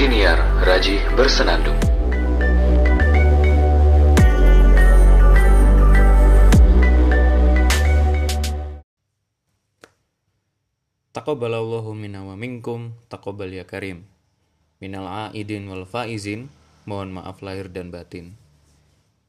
Siniar Raji Bersenandung. Taqabbalallahu minna wa minkum, taqabbal ya karim. Minal aidin wal faizin, mohon maaf lahir dan batin.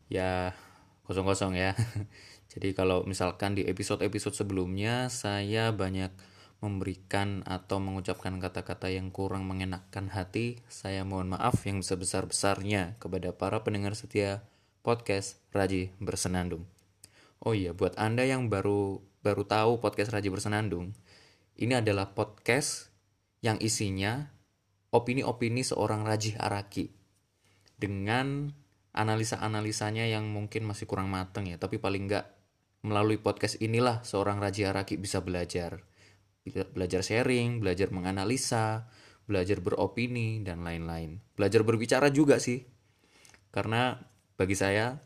Ya, kosong-kosong ya. Jadi kalau misalkan di episode-episode sebelumnya saya banyak memberikan atau mengucapkan kata-kata yang kurang mengenakkan hati, saya mohon maaf yang sebesar-besarnya kepada para pendengar setia podcast Raji Bersenandung. Oh iya, buat Anda yang baru baru tahu podcast Raji Bersenandung, ini adalah podcast yang isinya opini-opini seorang Raji Araki dengan analisa-analisanya yang mungkin masih kurang mateng ya, tapi paling enggak melalui podcast inilah seorang Raji Araki bisa belajar belajar sharing, belajar menganalisa, belajar beropini, dan lain-lain. Belajar berbicara juga sih. Karena bagi saya,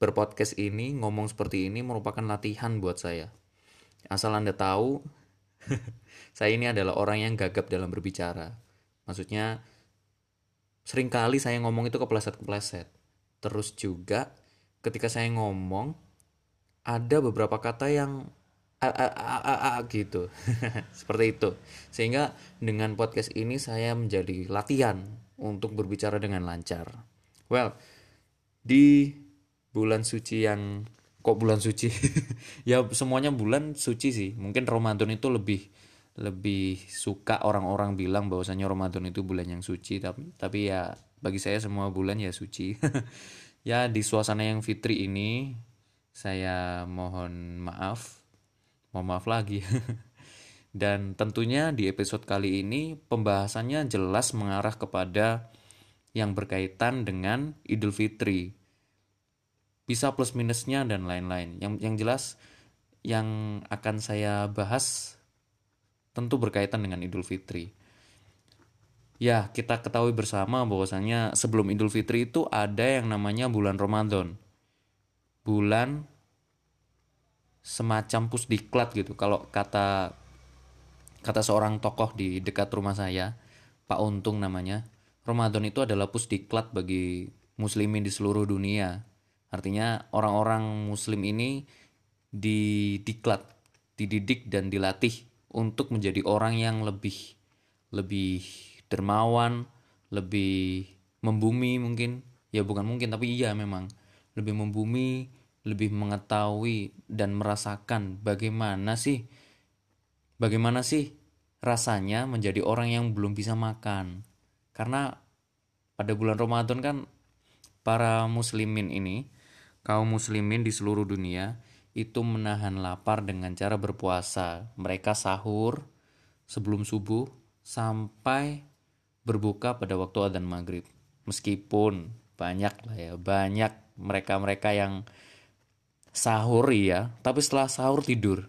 berpodcast ini, ngomong seperti ini merupakan latihan buat saya. Asal Anda tahu, saya ini adalah orang yang gagap dalam berbicara. Maksudnya, sering kali saya ngomong itu kepleset-kepleset. Terus juga, ketika saya ngomong, ada beberapa kata yang a, a, a, a, gitu. Seperti itu. Sehingga dengan podcast ini saya menjadi latihan untuk berbicara dengan lancar. Well di bulan suci yang kok bulan suci? Ya semuanya bulan suci sih. Mungkin Ramadan itu lebih lebih suka orang-orang bilang bahwasanya Ramadan itu bulan yang suci tapi tapi ya bagi saya semua bulan ya suci. Ya di suasana yang fitri ini saya mohon maaf Mohon maaf lagi. Dan tentunya di episode kali ini pembahasannya jelas mengarah kepada yang berkaitan dengan Idul Fitri. Bisa plus minusnya dan lain-lain. Yang yang jelas yang akan saya bahas tentu berkaitan dengan Idul Fitri. Ya, kita ketahui bersama bahwasanya sebelum Idul Fitri itu ada yang namanya bulan Ramadan. Bulan semacam pusdiklat gitu. Kalau kata kata seorang tokoh di dekat rumah saya Pak Untung namanya Ramadan itu adalah pusdiklat bagi muslimin di seluruh dunia. Artinya orang-orang muslim ini didiklat dididik dan dilatih untuk menjadi orang yang lebih lebih dermawan lebih membumi mungkin. Ya bukan mungkin tapi iya memang. Lebih membumi lebih mengetahui dan merasakan bagaimana sih bagaimana sih rasanya menjadi orang yang belum bisa makan. Karena pada bulan Ramadan kan para muslimin ini, kaum muslimin di seluruh dunia itu menahan lapar dengan cara berpuasa. Mereka sahur sebelum subuh sampai berbuka pada waktu adzan maghrib. Meskipun banyak lah ya, banyak mereka-mereka yang sahur ya tapi setelah sahur tidur.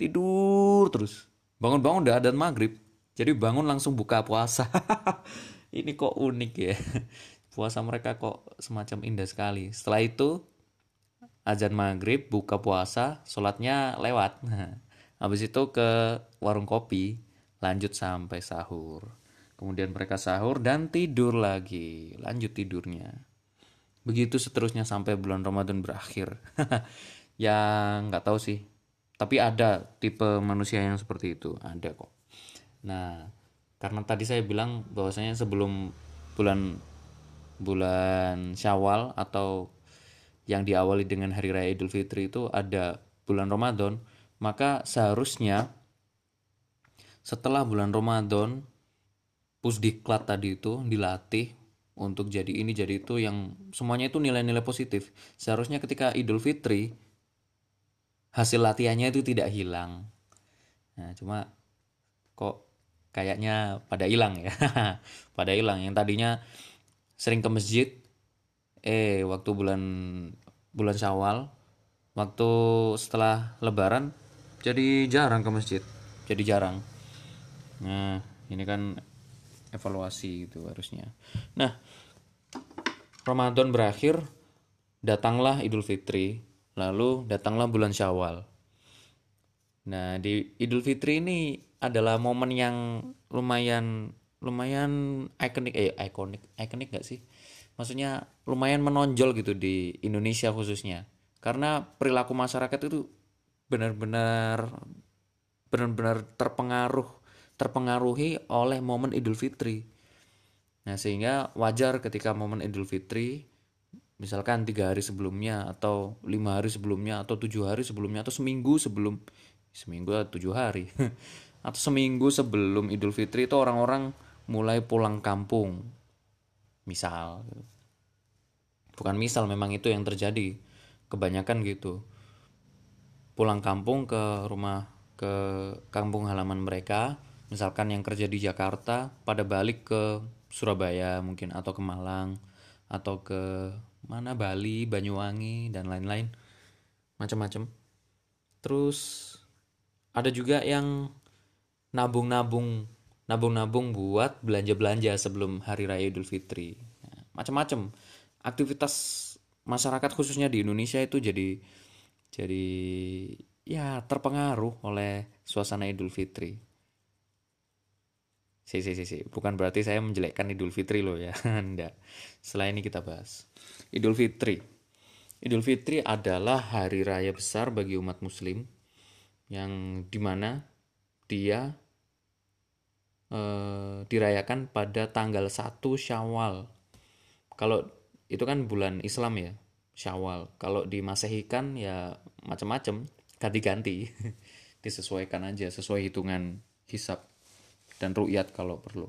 Tidur terus. Bangun-bangun udah dan maghrib. Jadi bangun langsung buka puasa. Ini kok unik ya. Puasa mereka kok semacam indah sekali. Setelah itu azan maghrib buka puasa sholatnya lewat. Habis itu ke warung kopi lanjut sampai sahur. Kemudian mereka sahur dan tidur lagi. Lanjut tidurnya begitu seterusnya sampai bulan Ramadan berakhir. Ya nggak tahu sih. Tapi ada tipe manusia yang seperti itu. Ada kok. Nah karena tadi saya bilang bahwasanya sebelum bulan bulan Syawal atau yang diawali dengan hari raya Idul Fitri itu ada bulan Ramadan maka seharusnya setelah bulan Ramadan pusdiklat tadi itu dilatih untuk jadi ini jadi itu yang semuanya itu nilai-nilai positif. Seharusnya ketika Idul Fitri hasil latihannya itu tidak hilang. Nah cuma kok kayaknya pada hilang ya. Pada hilang. Yang tadinya sering ke masjid eh waktu bulan bulan Syawal waktu setelah Lebaran jadi jarang ke masjid. Jadi jarang. Nah ini kan evaluasi itu harusnya. Nah, Ramadan berakhir, datanglah Idul Fitri, lalu datanglah bulan Syawal. Nah, di Idul Fitri ini adalah momen yang lumayan lumayan ikonik eh ikonik ikonik gak sih? Maksudnya lumayan menonjol gitu di Indonesia khususnya. Karena perilaku masyarakat itu benar-benar benar-benar terpengaruh terpengaruhi oleh momen Idul Fitri nah sehingga wajar ketika momen Idul Fitri misalkan tiga hari sebelumnya atau lima hari sebelumnya atau tujuh hari sebelumnya atau seminggu sebelum seminggu atau tujuh hari atau seminggu sebelum Idul Fitri itu orang-orang mulai pulang kampung. Misal. Bukan misal memang itu yang terjadi. Kebanyakan gitu. Pulang kampung ke rumah ke kampung halaman mereka misalkan yang kerja di Jakarta pada balik ke Surabaya mungkin atau ke Malang atau ke mana Bali Banyuwangi dan lain-lain macam-macam terus ada juga yang nabung-nabung nabung-nabung buat belanja-belanja sebelum hari raya Idul Fitri. Macam-macam aktivitas masyarakat khususnya di Indonesia itu jadi jadi ya terpengaruh oleh suasana Idul Fitri. Si, si, si, si. Bukan berarti saya menjelekkan Idul Fitri loh ya. Enggak. Setelah ini kita bahas. Idul Fitri. Idul Fitri adalah hari raya besar bagi umat muslim yang di mana dia eh, dirayakan pada tanggal 1 Syawal. Kalau itu kan bulan Islam ya, Syawal. Kalau di Masehi kan ya macam-macam, ganti-ganti. Disesuaikan aja sesuai hitungan hisap dan ru'yat kalau perlu.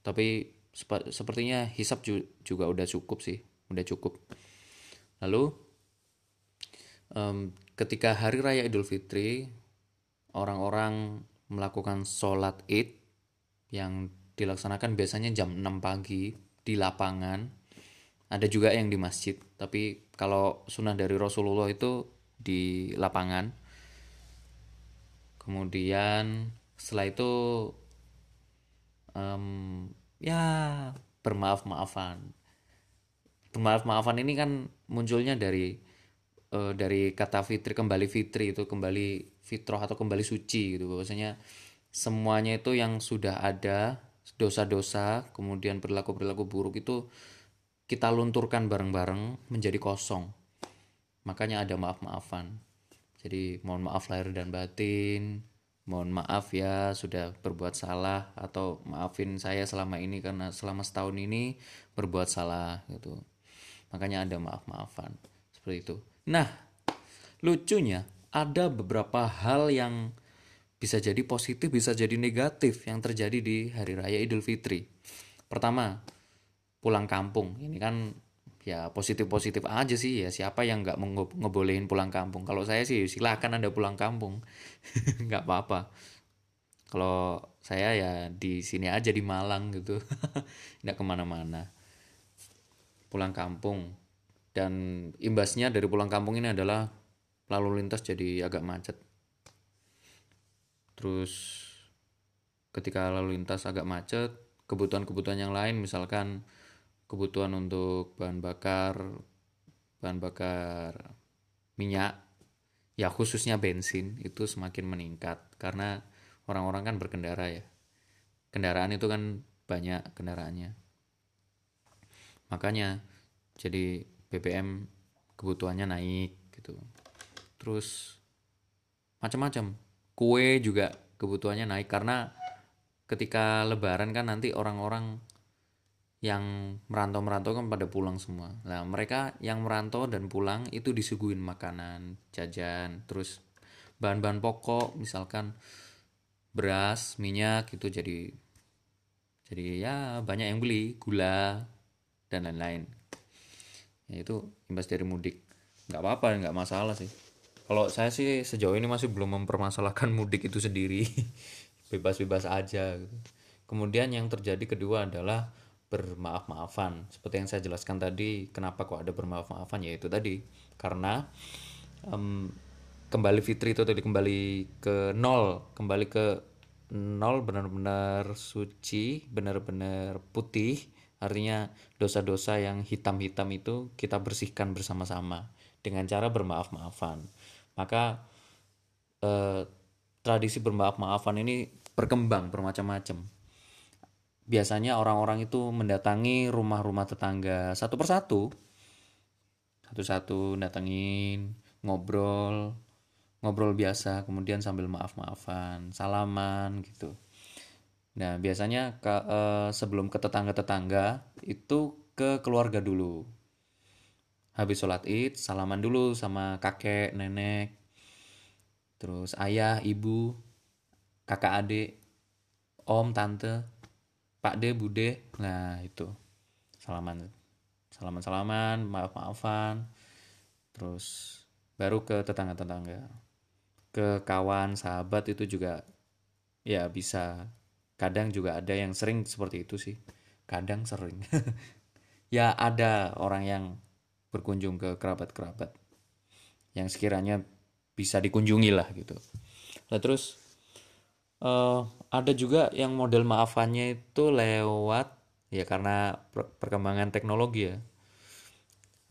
Tapi sepertinya hisap juga udah cukup sih, udah cukup. Lalu um, ketika hari raya Idul Fitri orang-orang melakukan sholat id yang dilaksanakan biasanya jam 6 pagi di lapangan ada juga yang di masjid tapi kalau sunnah dari Rasulullah itu di lapangan kemudian setelah itu um, ya bermaaf maafan bermaaf maafan ini kan munculnya dari uh, dari kata fitri kembali fitri itu kembali fitrah atau kembali suci gitu. Bahwasanya semuanya itu yang sudah ada dosa-dosa kemudian perilaku-perilaku buruk itu kita lunturkan bareng-bareng menjadi kosong. Makanya ada maaf-maafan. Jadi mohon maaf lahir dan batin mohon maaf ya sudah berbuat salah atau maafin saya selama ini karena selama setahun ini berbuat salah gitu makanya ada maaf-maafan seperti itu nah lucunya ada beberapa hal yang bisa jadi positif, bisa jadi negatif yang terjadi di hari raya Idul Fitri. Pertama, pulang kampung. Ini kan ya positif-positif aja sih ya. Siapa yang nggak ngebolehin pulang kampung? Kalau saya sih silahkan anda pulang kampung, nggak apa-apa. Kalau saya ya di sini aja di Malang gitu, nggak ke mana-mana. Pulang kampung dan imbasnya dari pulang kampung ini adalah lalu lintas jadi agak macet terus ketika lalu lintas agak macet kebutuhan-kebutuhan yang lain misalkan kebutuhan untuk bahan bakar bahan bakar minyak ya khususnya bensin itu semakin meningkat. Karena orang-orang kan berkendara ya. Kendaraan itu kan banyak kendaraannya. Makanya jadi BBM kebutuhannya naik gitu. Terus macam-macam. Kue juga kebutuhannya naik karena ketika lebaran kan nanti orang-orang yang merantau-merantau kan pada pulang semua. Nah, mereka yang merantau dan pulang itu disuguhin makanan, jajan, terus bahan-bahan pokok misalkan beras, minyak itu jadi jadi ya banyak yang beli, gula dan lain-lain. Ya itu imbas dari mudik. nggak apa-apa, nggak masalah sih kalau saya sih sejauh ini masih belum mempermasalahkan mudik itu sendiri bebas-bebas aja gitu. kemudian yang terjadi kedua adalah bermaaf-maafan. Seperti yang saya jelaskan tadi kenapa kok ada bermaaf-maafan? Ya itu tadi. Karena um, kembali fitri itu tadi kembali ke nol kembali ke nol benar-benar suci benar-benar putih. Artinya dosa-dosa yang hitam-hitam itu kita bersihkan bersama-sama dengan cara bermaaf-maafan. Maka eh, tradisi bermaaf-maafan ini berkembang bermacam-macam biasanya orang-orang itu mendatangi rumah-rumah tetangga satu persatu. Satu-satu datengin ngobrol ngobrol biasa kemudian sambil maaf-maafan salaman gitu. Nah biasanya ke, eh, sebelum ke tetangga-tetangga itu ke keluarga dulu. Habis sholat id salaman dulu sama kakek nenek terus ayah ibu kakak adik om tante Pak D, Bude, nah itu. Salaman, salaman salaman, maaf maafan, terus baru ke tetangga-tetangga, ke kawan, sahabat itu juga ya bisa. Kadang juga ada yang sering seperti itu sih, kadang sering. ya ada orang yang berkunjung ke kerabat-kerabat. Yang sekiranya bisa dikunjungi lah gitu. Nah terus uh, ada juga yang model maafannya itu lewat ya karena perkembangan teknologi ya.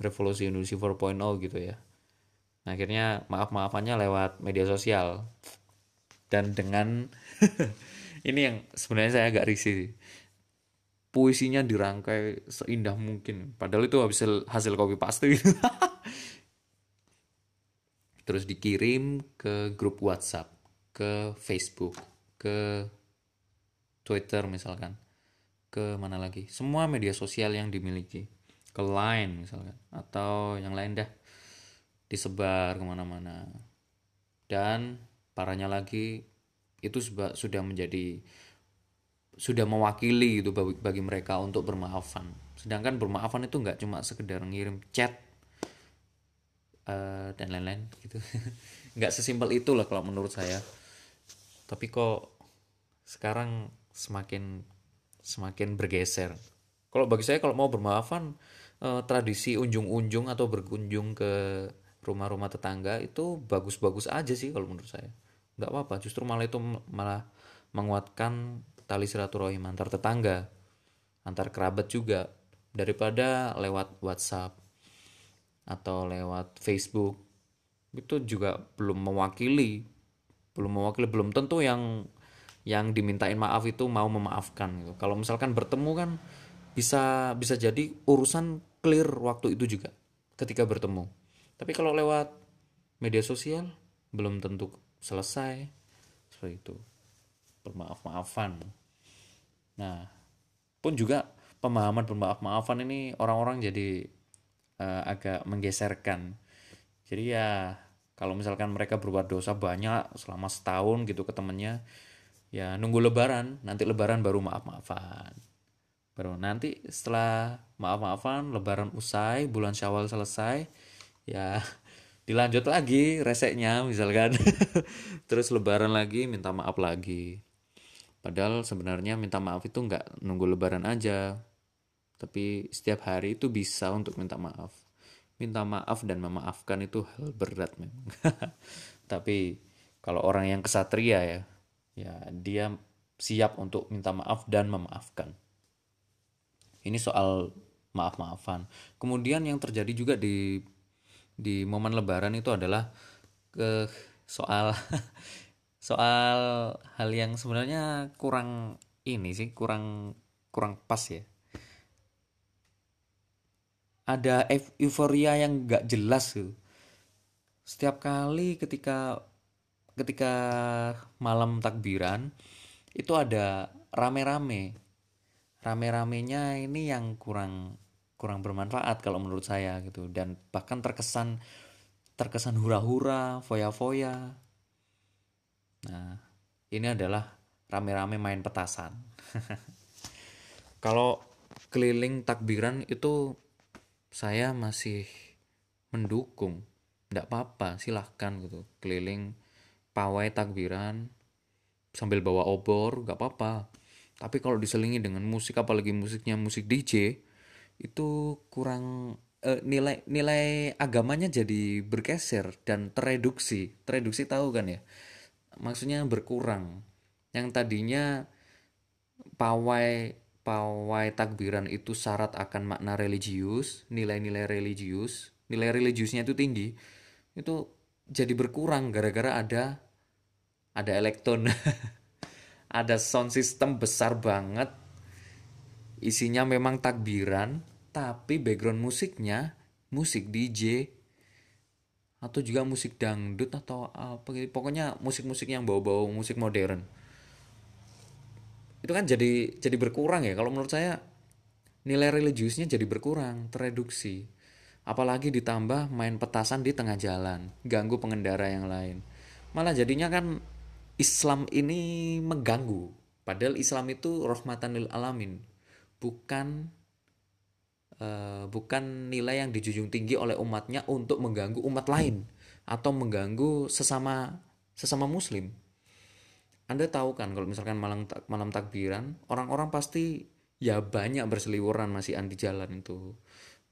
Revolusi industri 4.0 gitu ya. Nah, akhirnya maaf maafannya lewat media sosial. Dan dengan ini yang sebenarnya saya agak risih puisinya dirangkai seindah mungkin. Padahal itu hasil hasil copy paste. Terus dikirim ke grup WhatsApp ke Facebook ke Twitter misalkan. Ke mana lagi? Semua media sosial yang dimiliki. Ke Line misalkan. Atau yang lain dah. Disebar ke mana-mana. Dan parahnya lagi itu sudah menjadi sudah mewakili itu bagi, mereka untuk bermaafan. Sedangkan bermaafan itu nggak cuma sekedar ngirim chat uh, dan lain-lain gitu. Nggak sesimpel itu lah kalau menurut saya. Tapi kok sekarang semakin semakin bergeser. Kalau bagi saya kalau mau bermaafan eh, tradisi unjung-unjung atau berkunjung ke rumah-rumah tetangga itu bagus-bagus aja sih kalau menurut saya. Nggak apa-apa, justru malah itu malah menguatkan tali silaturahim antar tetangga, antar kerabat juga daripada lewat WhatsApp atau lewat Facebook itu juga belum mewakili belum mewakili belum tentu yang yang dimintain maaf itu mau memaafkan gitu. Kalau misalkan bertemu kan bisa bisa jadi urusan clear waktu itu juga ketika bertemu. Tapi kalau lewat media sosial belum tentu selesai seperti itu. Bermaaf-maafan. Nah, pun juga pemahaman bermaaf-maafan ini orang-orang jadi uh, agak menggeserkan. Jadi ya kalau misalkan mereka berbuat dosa banyak selama setahun gitu ke temennya ya nunggu lebaran. Nanti lebaran baru maaf maafan baru nanti setelah maaf maafan lebaran usai bulan syawal selesai ya dilanjut lagi reseknya misalkan. Terus lebaran lagi minta maaf lagi. Padahal sebenarnya minta maaf itu nggak nunggu lebaran aja. Tapi setiap hari itu bisa untuk minta maaf. Minta maaf dan memaafkan itu hal berat memang. Tapi kalau orang yang kesatria ya ya dia siap untuk minta maaf dan memaafkan. Ini soal maaf-maafan. Kemudian yang terjadi juga di di momen lebaran itu adalah ke soal soal hal yang sebenarnya kurang ini sih kurang kurang pas ya. Ada euforia yang gak jelas tuh. Setiap kali ketika ketika malam takbiran itu ada rame-rame. Rame-ramenya ini yang kurang kurang bermanfaat kalau menurut saya gitu. Dan bahkan terkesan terkesan hura-hura foya-foya. Nah ini adalah rame-rame main petasan. Kalau keliling takbiran itu saya masih mendukung. Tidak apa-apa silahkan gitu. Keliling pawai takbiran sambil bawa obor gak apa-apa. Tapi kalau diselingi dengan musik apalagi musiknya musik DJ itu kurang eh, nilai nilai agamanya jadi bergeser dan tereduksi. Tereduksi tahu kan ya? Maksudnya berkurang. Yang tadinya pawai pawai takbiran itu syarat akan makna religius nilai-nilai religius nilai religiusnya itu tinggi itu jadi berkurang gara-gara ada ada elektron. Ada sound system besar banget. Isinya memang takbiran tapi background musiknya musik DJ atau juga musik dangdut atau apa gitu. Pokoknya musik-musik yang bau-bau musik modern. Itu kan jadi jadi berkurang ya. Kalau menurut saya nilai religiusnya jadi berkurang tereduksi apalagi ditambah main petasan di tengah jalan ganggu pengendara yang lain. Malah jadinya kan Islam ini mengganggu. Padahal Islam itu rahmatan lil alamin bukan uh, bukan nilai yang dijunjung tinggi oleh umatnya untuk mengganggu umat lain atau mengganggu sesama sesama muslim. Anda tahu kan kalau misalkan malam malam takbiran orang-orang pasti ya banyak berseliweran masih di jalan itu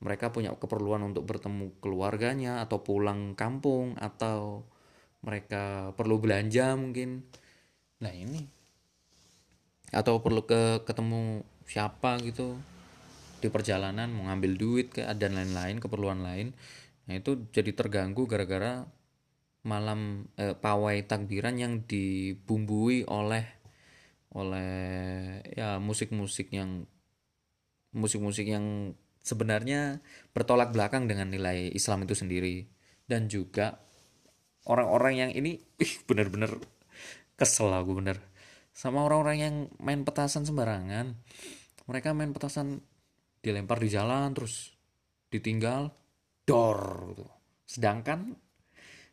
mereka punya keperluan untuk bertemu keluarganya atau pulang kampung atau mereka perlu belanja mungkin. Nah ini. Atau perlu ke ketemu siapa gitu di perjalanan mau ngambil duit ke dan lain-lain keperluan lain. Nah itu jadi terganggu gara-gara malam eh, pawai takbiran yang dibumbui oleh oleh ya musik-musik yang musik-musik yang sebenarnya bertolak belakang dengan nilai Islam itu sendiri dan juga orang-orang yang ini ih bener-bener kesel aku bener sama orang-orang yang main petasan sembarangan mereka main petasan dilempar di jalan terus ditinggal dor gitu. sedangkan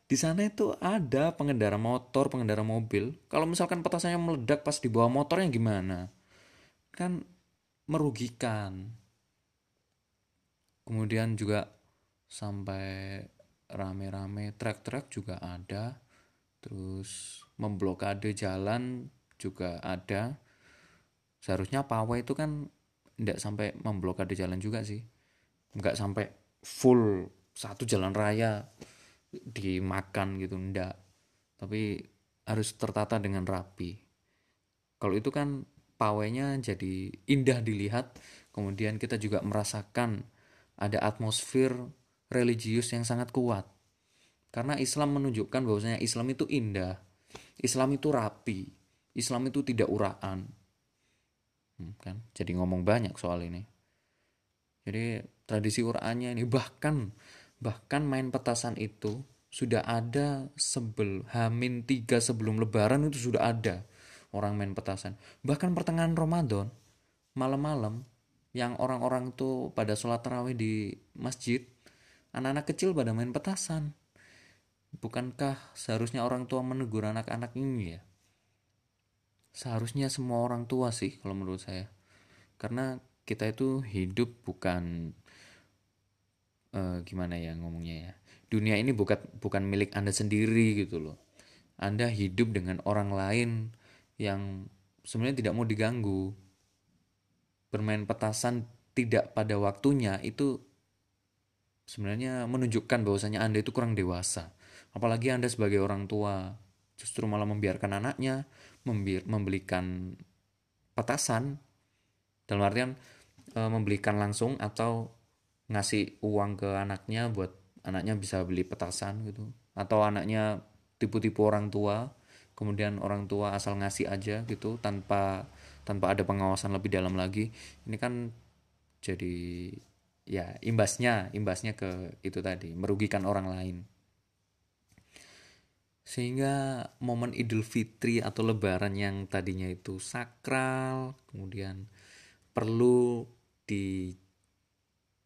di sana itu ada pengendara motor, pengendara mobil. Kalau misalkan petasannya meledak pas di bawah motornya gimana? Kan merugikan. Kemudian juga sampai rame-rame truk-truk juga ada. Terus memblokade jalan juga ada. Seharusnya pawai itu kan tidak sampai memblokade jalan juga sih. Nggak sampai full satu jalan raya dimakan gitu ndak tapi harus tertata dengan rapi kalau itu kan pawainya jadi indah dilihat kemudian kita juga merasakan ada atmosfer religius yang sangat kuat. Karena Islam menunjukkan bahwasanya Islam itu indah. Islam itu rapi. Islam itu tidak uraan. Hmm, kan? Jadi ngomong banyak soal ini. Jadi tradisi uraannya ini bahkan Bahkan main petasan itu sudah ada sebel Hamin tiga sebelum lebaran itu sudah ada orang main petasan. Bahkan pertengahan Ramadan, malam-malam yang orang-orang itu pada sholat tarawih di masjid, anak-anak kecil pada main petasan. Bukankah seharusnya orang tua menegur anak-anak ini ya? Seharusnya semua orang tua sih kalau menurut saya. Karena kita itu hidup bukan uh, gimana ya ngomongnya ya dunia ini bukan bukan milik anda sendiri gitu loh anda hidup dengan orang lain yang sebenarnya tidak mau diganggu bermain petasan tidak pada waktunya itu sebenarnya menunjukkan bahwasanya anda itu kurang dewasa. Apalagi anda sebagai orang tua justru malah membiarkan anaknya membelikan petasan. Dalam artian e, membelikan langsung atau ngasih uang ke anaknya buat anaknya bisa beli petasan gitu. Atau anaknya tipu-tipu orang tua kemudian orang tua asal ngasih aja gitu tanpa tanpa ada pengawasan lebih dalam lagi ini kan jadi ya imbasnya imbasnya ke itu tadi merugikan orang lain. Sehingga momen Idul Fitri atau Lebaran yang tadinya itu sakral kemudian perlu di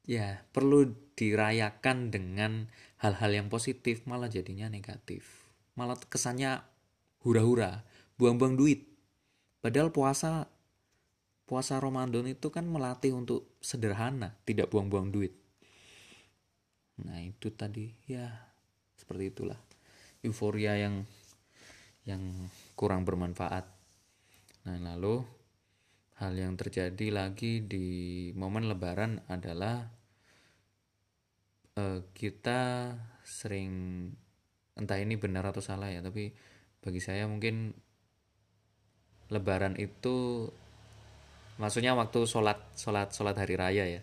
ya perlu dirayakan dengan hal-hal yang positif malah jadinya negatif. Malah kesannya hura-hura buang-buang duit. Padahal puasa puasa Ramadan itu kan melatih untuk sederhana tidak buang-buang duit. Nah itu tadi ya seperti itulah. Euforia yang yang kurang bermanfaat. Nah lalu hal yang terjadi lagi di momen lebaran adalah uh, kita sering entah ini benar atau salah ya tapi bagi saya mungkin lebaran itu maksudnya waktu sholat sholat sholat hari raya ya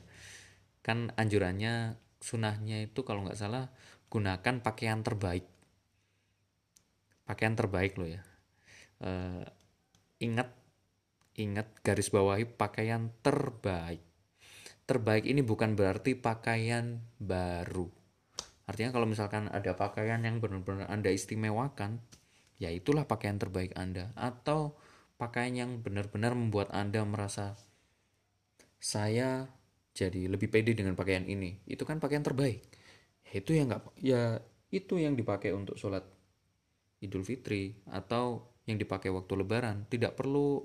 kan anjurannya sunahnya itu kalau nggak salah gunakan pakaian terbaik pakaian terbaik loh ya uh, ingat ingat garis bawahi pakaian terbaik. Terbaik ini bukan berarti pakaian baru. Artinya kalau misalkan ada pakaian yang benar-benar Anda istimewakan, ya itulah pakaian terbaik Anda. Atau pakaian yang benar-benar membuat Anda merasa saya jadi lebih pede dengan pakaian ini. Itu kan pakaian terbaik. Ya, itu yang nggak ya itu yang dipakai untuk sholat Idul Fitri atau yang dipakai waktu Lebaran. Tidak perlu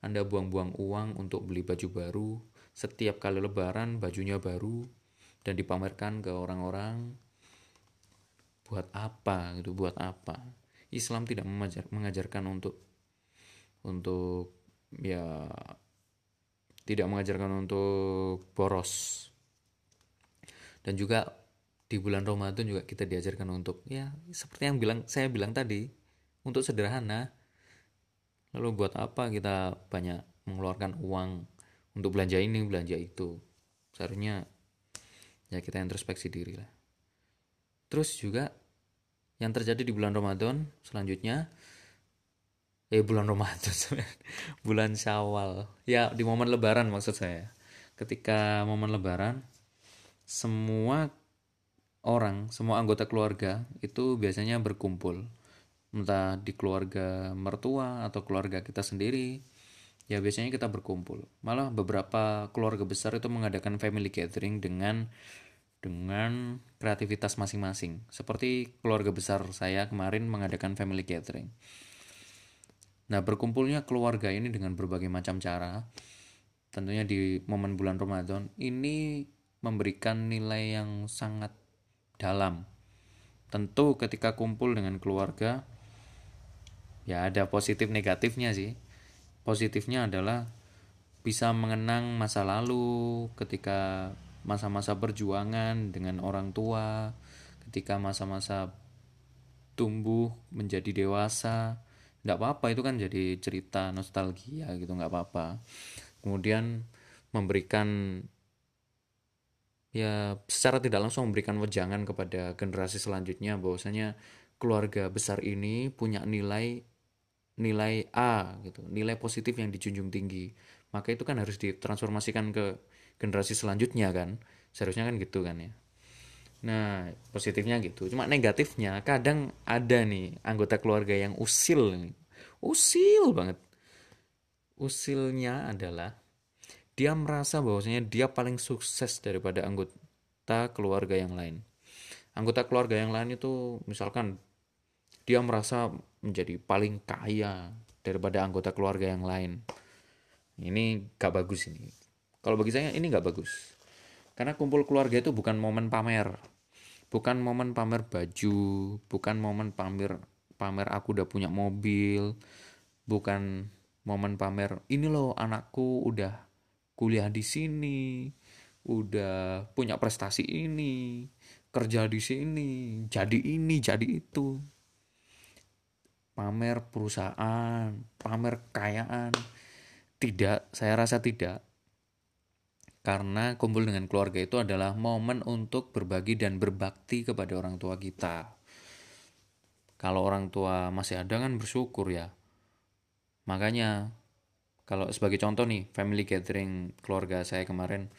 Anda buang-buang uang untuk beli baju baru. Setiap kali Lebaran bajunya baru dan dipamerkan ke orang-orang. Buat apa gitu? Buat apa? Islam tidak mengajar, mengajarkan untuk untuk ya tidak mengajarkan untuk boros. Dan juga di bulan Ramadan juga kita diajarkan untuk ya seperti yang bilang saya bilang tadi untuk sederhana. Lalu buat apa kita banyak mengeluarkan uang untuk belanja ini belanja itu? Seharusnya ya kita introspeksi diri lah. Terus juga yang terjadi di bulan Ramadan selanjutnya eh bulan Ramadan bulan Syawal ya di momen Lebaran maksud saya ketika momen Lebaran semua orang, semua anggota keluarga itu biasanya berkumpul. Entah di keluarga mertua atau keluarga kita sendiri. Ya biasanya kita berkumpul. Malah beberapa keluarga besar itu mengadakan family gathering dengan dengan kreativitas masing-masing. Seperti keluarga besar saya kemarin mengadakan family gathering. Nah, berkumpulnya keluarga ini dengan berbagai macam cara, tentunya di momen bulan Ramadan, ini memberikan nilai yang sangat dalam. Tentu ketika kumpul dengan keluarga ya ada positif negatifnya sih. Positifnya adalah bisa mengenang masa lalu ketika masa-masa perjuangan dengan orang tua, ketika masa-masa tumbuh menjadi dewasa. Nggak apa-apa itu kan jadi cerita nostalgia gitu nggak apa-apa. Kemudian memberikan ya secara tidak langsung memberikan wejangan kepada generasi selanjutnya bahwasanya keluarga besar ini punya nilai nilai A gitu, nilai positif yang dijunjung tinggi. Maka itu kan harus ditransformasikan ke generasi selanjutnya kan. Seharusnya kan gitu kan ya. Nah, positifnya gitu. Cuma negatifnya kadang ada nih anggota keluarga yang usil nih. Usil banget. Usilnya adalah dia merasa bahwasanya dia paling sukses daripada anggota keluarga yang lain. Anggota keluarga yang lain itu misalkan dia merasa menjadi paling kaya daripada anggota keluarga yang lain. Ini gak bagus ini. Kalau bagi saya ini gak bagus. Karena kumpul keluarga itu bukan momen pamer. Bukan momen pamer baju, bukan momen pamer pamer aku udah punya mobil, bukan momen pamer ini loh anakku udah kuliah di sini, udah punya prestasi ini, kerja di sini, jadi ini, jadi itu. Pamer perusahaan, pamer kekayaan. Tidak, saya rasa tidak. Karena kumpul dengan keluarga itu adalah momen untuk berbagi dan berbakti kepada orang tua kita. Kalau orang tua masih ada kan bersyukur ya. Makanya kalau sebagai contoh nih family gathering keluarga saya kemarin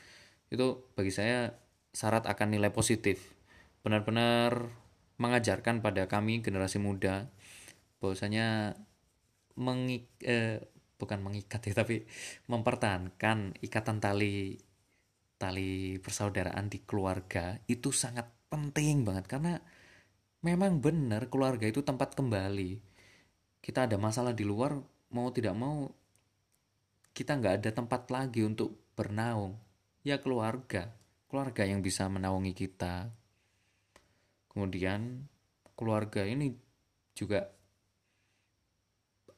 itu bagi saya syarat akan nilai positif benar-benar mengajarkan pada kami generasi muda bahwasanya mengik eh, bukan mengikat ya tapi mempertahankan ikatan tali tali persaudaraan di keluarga itu sangat penting banget. Karena memang benar keluarga itu tempat kembali. Kita ada masalah di luar mau tidak mau kita nggak ada tempat lagi untuk bernaung. Ya keluarga keluarga yang bisa menaungi kita. Kemudian keluarga ini juga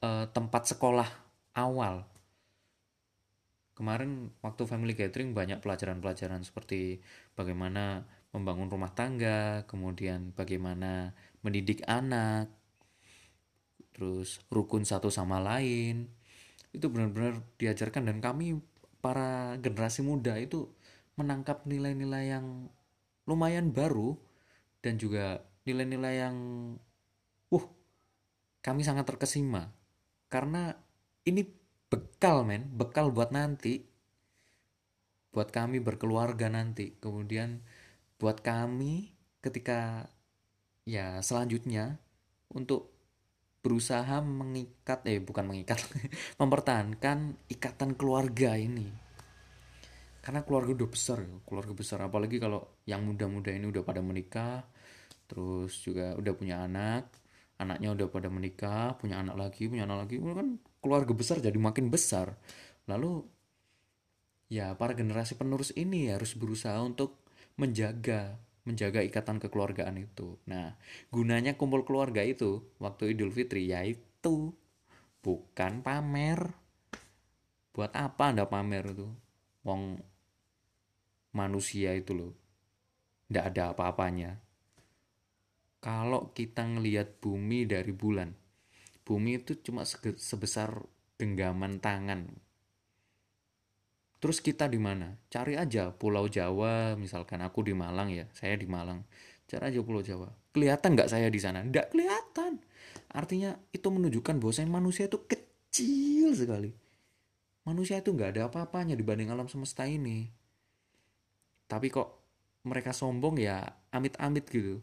uh, tempat sekolah awal kemarin waktu family gathering banyak pelajaran-pelajaran seperti bagaimana membangun rumah tangga kemudian bagaimana mendidik anak terus rukun satu sama lain. Itu benar-benar diajarkan dan kami para generasi muda itu menangkap nilai-nilai yang lumayan baru dan juga nilai-nilai yang uh kami sangat terkesima. Karena ini bekal men. Bekal buat nanti. Buat kami berkeluarga nanti. Kemudian buat kami ketika ya selanjutnya untuk berusaha mengikat eh bukan mengikat mempertahankan ikatan keluarga ini. Karena keluarga udah besar keluarga besar. Apalagi kalau yang muda-muda ini udah pada menikah terus juga udah punya anak anaknya udah pada menikah punya anak lagi punya anak lagi kan keluarga besar jadi makin besar lalu ya para generasi penerus ini harus berusaha untuk menjaga menjaga ikatan kekeluargaan itu. Nah, gunanya kumpul keluarga itu waktu Idul Fitri yaitu bukan pamer. Buat apa Anda pamer itu? Wong manusia itu loh. Nggak ada apa-apanya. Kalau kita ngelihat bumi dari bulan, bumi itu cuma sebesar genggaman tangan Terus kita di mana? Cari aja Pulau Jawa, misalkan aku di Malang ya, saya di Malang. Cari aja Pulau Jawa. Kelihatan nggak saya di sana? Nggak kelihatan. Artinya itu menunjukkan bahwa saya manusia itu kecil sekali. Manusia itu nggak ada apa-apanya dibanding alam semesta ini. Tapi kok mereka sombong ya amit-amit gitu.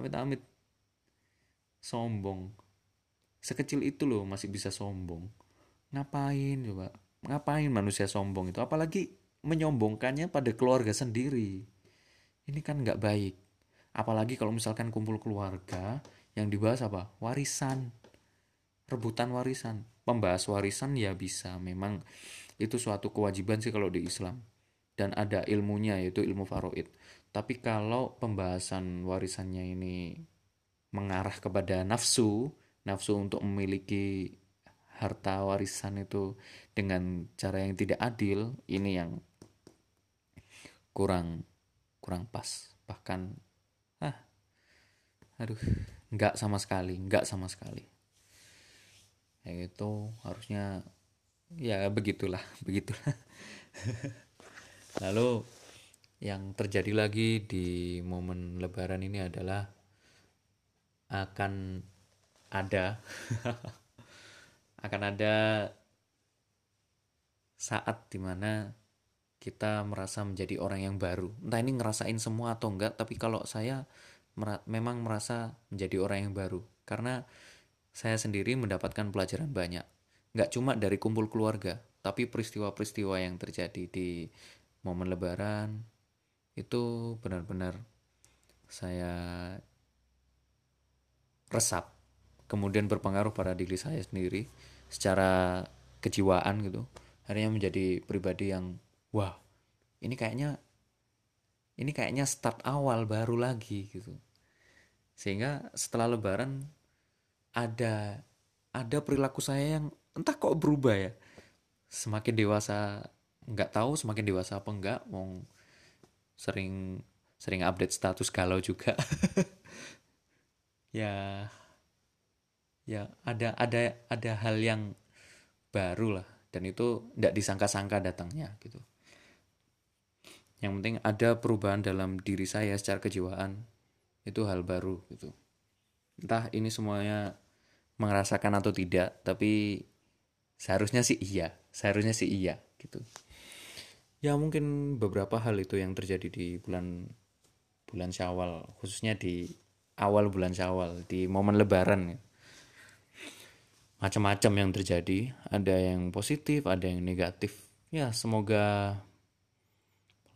Amit-amit. Sombong. Sekecil itu loh masih bisa sombong. Ngapain coba? Ngapain manusia sombong itu? Apalagi menyombongkannya pada keluarga sendiri. Ini kan nggak baik. Apalagi kalau misalkan kumpul keluarga yang dibahas apa? Warisan. Rebutan warisan. Pembahas warisan ya bisa. Memang itu suatu kewajiban sih kalau di Islam. Dan ada ilmunya yaitu ilmu faroid. Tapi kalau pembahasan warisannya ini mengarah kepada nafsu, nafsu untuk memiliki harta warisan itu dengan cara yang tidak adil ini yang kurang kurang pas. Bahkan ah aduh nggak sama sekali nggak sama sekali. Ya itu harusnya ya begitulah begitulah. Lalu yang terjadi lagi di momen lebaran ini adalah akan ada akan ada saat di mana kita merasa menjadi orang yang baru. Entah ini ngerasain semua atau enggak, tapi kalau saya mer memang merasa menjadi orang yang baru. Karena saya sendiri mendapatkan pelajaran banyak. Nggak cuma dari kumpul keluarga, tapi peristiwa-peristiwa yang terjadi di momen lebaran itu benar-benar saya resap. Kemudian berpengaruh pada diri saya sendiri secara kejiwaan gitu akhirnya menjadi pribadi yang wah ini kayaknya ini kayaknya start awal baru lagi gitu sehingga setelah lebaran ada ada perilaku saya yang entah kok berubah ya semakin dewasa nggak tahu semakin dewasa apa enggak mau sering sering update status galau juga. Ya ya ada ada ada hal yang baru lah. Dan itu tidak disangka-sangka datangnya gitu. Yang penting ada perubahan dalam diri saya secara kejiwaan. Itu hal baru gitu. Entah ini semuanya merasakan atau tidak tapi seharusnya sih iya. Seharusnya sih iya gitu ya mungkin beberapa hal itu yang terjadi di bulan bulan Syawal khususnya di awal bulan Syawal di momen lebaran ya. Macam-macam yang terjadi ada yang positif ada yang negatif. Ya semoga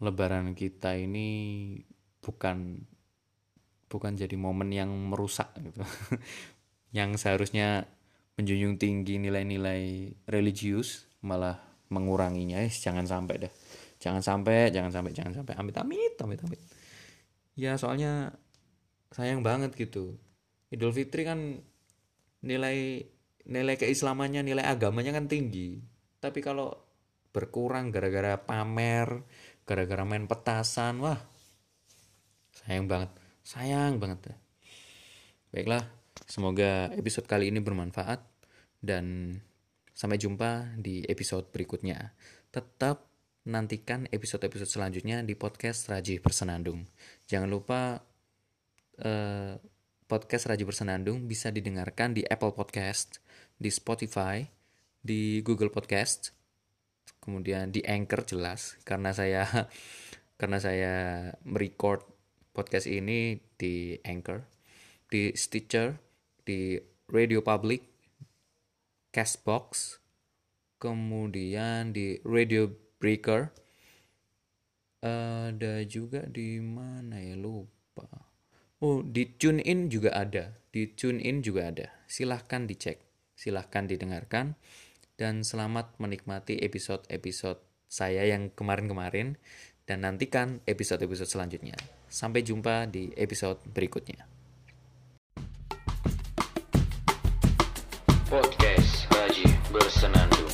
lebaran kita ini bukan bukan jadi momen yang merusak gitu. Yang seharusnya menjunjung tinggi nilai-nilai religius malah menguranginya. Eh, jangan sampai dah jangan sampai jangan sampai jangan sampai. Amit amit amit amit. Ya soalnya sayang banget gitu. Idul Fitri kan nilai nilai keislamannya nilai agamanya kan tinggi. Tapi kalau berkurang gara-gara pamer gara-gara main petasan wah sayang banget. Sayang banget baiklah semoga episode kali ini bermanfaat dan sampai jumpa di episode berikutnya. Tetap nantikan episode-episode selanjutnya di podcast Raji Bersenandung. Jangan lupa eh, podcast Raji Bersenandung bisa didengarkan di Apple Podcast di Spotify, di Google Podcast, kemudian di Anchor jelas. Karena saya karena saya merecord podcast ini di Anchor, di Stitcher, di Radio Public, Castbox, kemudian di Radio Breaker, ada juga di mana ya lupa. Oh di TuneIn juga ada, di TuneIn juga ada. Silahkan dicek, silahkan didengarkan, dan selamat menikmati episode-episode saya yang kemarin-kemarin dan nantikan episode-episode selanjutnya. Sampai jumpa di episode berikutnya. Wilson and Doom.